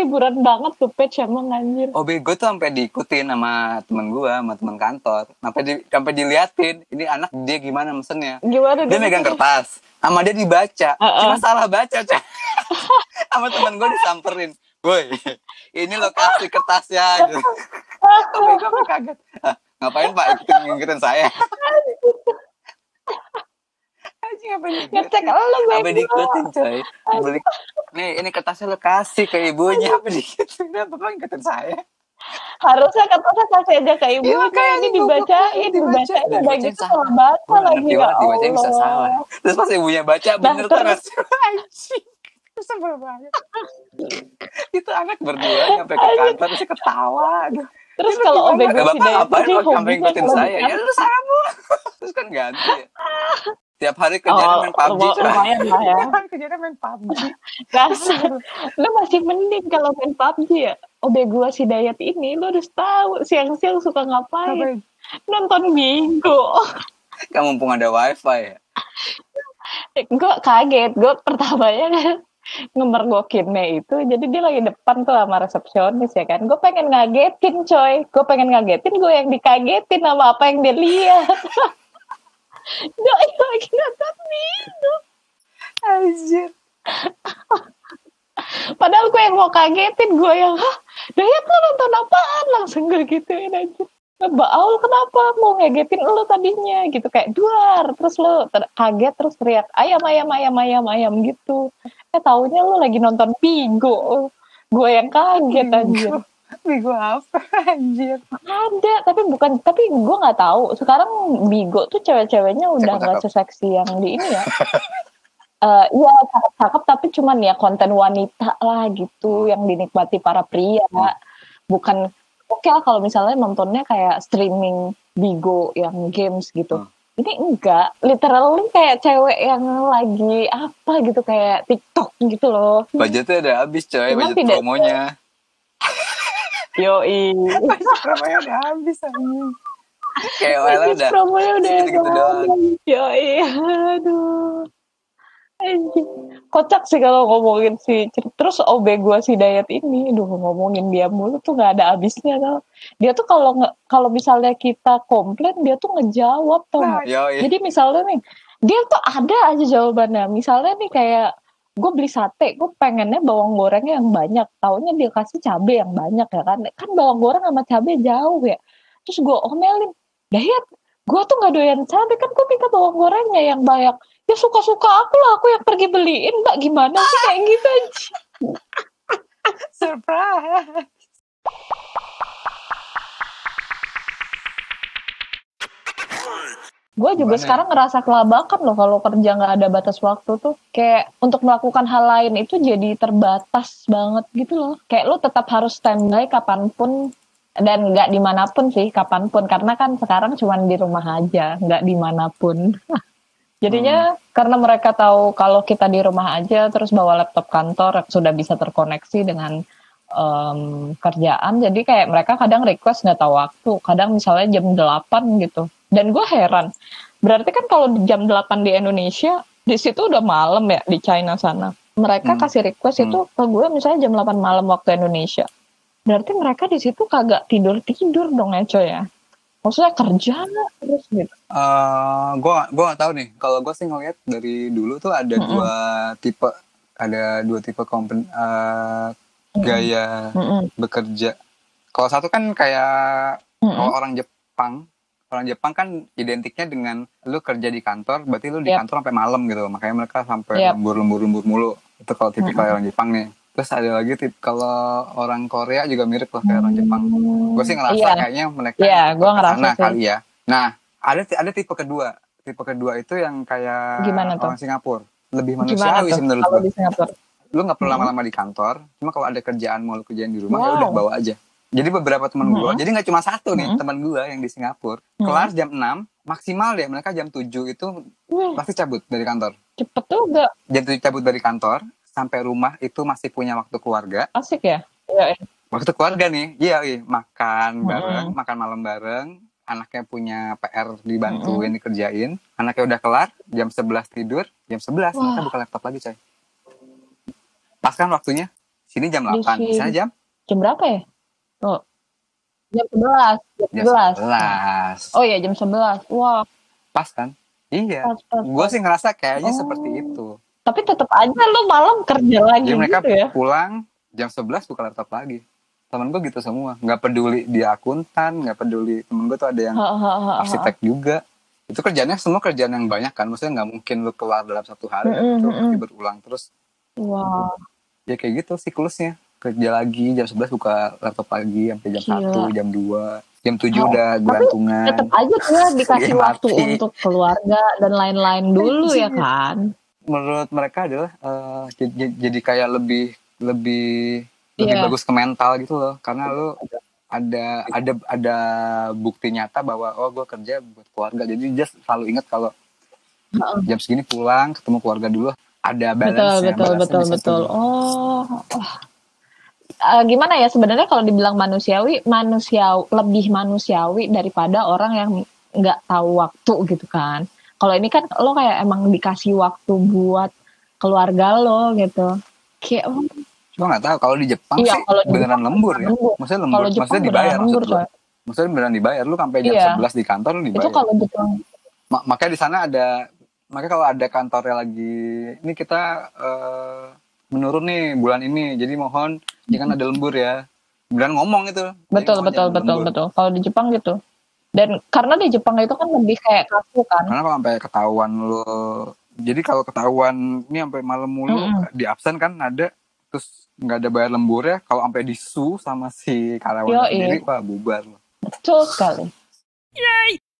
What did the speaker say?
hiburan banget tuh page emang anjir. OB gue tuh sampai diikutin sama temen gue, sama temen kantor. Sampai di, sampai diliatin, ini anak dia gimana mesennya. Gimana Dia dong? megang kertas, sama dia dibaca. Uh-uh. Cuma salah baca, Cah. sama temen gue disamperin. Woi, ini lokasi kertasnya. Gitu. OB gue kaget. "Ah, ngapain pak ikutin ngikutin saya? Anjing ngapain? Ngecek lo Apa bego. diikutin coy Beli Nih ini kertasnya lo kasih ke ibunya. Apa Kenapa bapak saya. Harusnya katanya kasih aja ke ibu. Iya, makanya ini dibacain, Dibacain. udah gitu salah. baca lagi ya dibacain bisa Allah. salah. Terus pas ibunya baca Nah, bener terus- Anjing. Sebel banget. Itu anak berdua Sampai ke kantor Terus ketawa. Terus Ini kalau obeng gue Bapak sih ngapain dia lo sampai hobinya saya? Ya lu bu. Terus kan ganti. ya Tiap hari kerjaan Oh, main PUBG lumayan lah ya. Kerjaan main PUBG Kasar. Lu masih mending kalau main PUBG ya. Obe gua si Dayat ini lu harus tahu siang-siang suka ngapain. Nonton Bigo. Kamu mumpung ada wifi ya gue kaget. Gue pertamanya kan ngemergokinnya itu. Jadi dia lagi depan tuh sama resepsionis ya kan. Gue pengen ngagetin coy. Gue pengen ngagetin gue yang dikagetin sama apa yang dia lihat. Doi lagi nonton Bigo. Anjir. Padahal gue yang mau kagetin, gue yang, hah, Dayat lo nonton apaan? Langsung gue gituin aja. Mbak Aul kenapa? Mau ngagetin lo tadinya gitu. Kayak duar terus lo ter- kaget terus teriak ayam ayam ayam ayam ayam gitu. Eh taunya lo lagi nonton Pigo gue yang kaget anjir Bigo apa anjir? Ada tapi bukan tapi gue nggak tahu. Sekarang Bigo tuh cewek-ceweknya udah nggak seseksi yang di ini ya. Eh Iya cakep-cakep tapi cuman ya konten wanita lah gitu yang dinikmati para pria. Bukan oke lah kalau misalnya nontonnya kayak streaming Bigo yang games gitu. Hmm. ini enggak. Literally kayak cewek yang lagi apa gitu kayak TikTok gitu loh. Budgetnya udah habis coy Cuma budget tidak- promonya yoi promonya udah habis anjing kayak Wala Budget udah promonya udah segitu-gitu doang. Yoi, aduh. Anjing. Kocak sih kalau ngomongin si terus OB gua si Dayat ini, aduh ngomongin dia mulu tuh nggak ada habisnya tau. Dia tuh kalau kalau misalnya kita komplain dia tuh ngejawab tau? Yoi. Jadi misalnya nih, dia tuh ada aja jawabannya. Misalnya nih kayak gue beli sate, gue pengennya bawang gorengnya yang banyak. Taunya dia kasih cabai yang banyak ya kan. Kan bawang goreng sama cabai jauh ya. Terus gue omelin, Dayat, gue tuh gak doyan cabai kan gue minta bawang gorengnya yang banyak. Ya suka-suka aku lah, aku yang pergi beliin. Mbak gimana sih kayak gitu aja. surprise Gue juga Gimana ya? sekarang ngerasa kelabakan loh kalau kerja nggak ada batas waktu tuh. Kayak untuk melakukan hal lain itu jadi terbatas banget gitu loh. Kayak lo tetap harus standby kapan pun dan nggak di mana pun sih kapan pun karena kan sekarang cuma di rumah aja nggak di mana pun. Jadinya karena mereka tahu kalau kita di rumah aja terus bawa laptop kantor sudah bisa terkoneksi dengan em, kerjaan jadi kayak mereka kadang request nggak tahu waktu kadang misalnya jam 8 gitu dan gue heran berarti kan kalau jam 8 di Indonesia di situ udah malam ya di China sana mereka Hmm. kasih request itu ke gue misalnya jam 8 malam waktu Indonesia berarti mereka di situ kagak tidur tidur dong ya coy ya maksudnya kerja terus gitu Eh, gua gua gak tahu nih. Kalau gua sih ngeliat dari dulu tuh ada Mm-mm. dua tipe, ada dua tipe kompen eh, gaya Mm-mm. bekerja. Kalau satu kan kayak Mm-mm. kalau orang Jepang, orang Jepang kan identiknya dengan lu kerja di kantor, berarti lu di Yap. kantor sampai malam gitu. Makanya mereka sampai Yap. lembur-lembur-lembur mulu. Itu kalau tipikal orang Jepang nih. Terus ada lagi tip kalau orang Korea juga mirip lah kayak orang Jepang. Gue sih ngerasa Iya. kayaknya mereka Iya, ke gua ngerasa sana sih. kali ya. Nah, ada ada tipe kedua. Tipe kedua itu yang kayak Gimana tuh? orang Singapura. Lebih manusiawi sih menurut gue. di Singapura Lu nggak perlu Hmm. lama-lama di kantor. Cuma kalau ada kerjaan mau lu kerjain di rumah ya Wow. udah bawa aja. Jadi beberapa teman gue, Hmm. jadi nggak cuma satu nih Hmm. teman gue yang di Singapura. Hmm. Kelar jam 6, maksimal deh mereka jam 7 itu Wih, pasti cabut dari kantor. cepet juga Jam 7 cabut dari kantor, sampai rumah itu masih punya waktu keluarga. asik ya Iya, iya. Waktu keluarga nih, iya, iya makan Mm-mm. bareng, makan malam bareng. Anaknya punya PR dibantuin, dikerjain. Anaknya udah kelar, jam 11 tidur, jam 11 mereka Wah. buka laptop lagi, coy. Pas kan waktunya, Sini jam Di 8, sini. misalnya jam Jam berapa ya? Oh. Jam 11. Jam jam 11. 11. Oh iya jam 11. Wah, Pas kan? Iya. Gue sih ngerasa kayaknya Oh. seperti itu. Tapi tetap aja lu malam kerja lagi Jadi mereka gitu ya. pulang jam 11 buka laptop lagi. Temen gue gitu semua. Nggak peduli dia akuntan, nggak peduli. Temen gue tuh ada yang Ha, ha, ha, ha. arsitek juga. Itu kerjanya semua kerjaan yang banyak kan. Maksudnya nggak mungkin lu keluar dalam satu hari. Itu mm-mm. pasti berulang terus. Wah, Ya kayak gitu siklusnya. Kerja lagi jam 11 buka laptop lagi sampai jam Gila. 1, jam 2. Jam 7 Oh, udah gelantungan. tetap aja dia dikasih Iya, waktu untuk keluarga dan lain-lain dulu ya kan. Menurut mereka adalah j- jadi kayak lebih lebih lebih Iya. bagus ke mental gitu loh. Karena lu ada ada ada bukti nyata bahwa oh gue kerja buat keluarga. Jadi just selalu ingat kalau jam segini pulang ketemu keluarga dulu ada balance Betul, betul, betul, betul. Oh, oh. Eh, gimana ya sebenarnya kalau dibilang manusiawi, manusia lebih manusiawi daripada orang yang nggak tahu waktu gitu kan. Kalau ini kan lo kayak emang dikasih waktu buat keluarga lo gitu. Kayak oh, Cuma nggak tahu kalau di Jepang Iya, sih kalau beneran Jepang lembur ya. lembur. Maksudnya lembur, kalau maksudnya beneran dibayar lembur maksud gua. coy. Maksudnya beneran dibayar lu sampai jam Iya. 11 di kantor lu Itu dibayar. kalau Jepang. Ma- makanya di sana ada makanya kalau ada kantornya lagi ini kita eh, menurun nih bulan ini jadi mohon jangan ada lembur ya beneran ngomong itu Betul, betul, betul, lembur. betul. Kalau di Jepang gitu. Dan karena di Jepang itu kan lebih kayak kaku kan. karena kalau sampai ketahuan lu jadi kalau ketahuan ini sampai malam mulu Mm-mm. di absen kan ada terus nggak ada bayar lembur ya kalau sampai disu sama si karyawan sendiri wah bubar loh Betul sekali.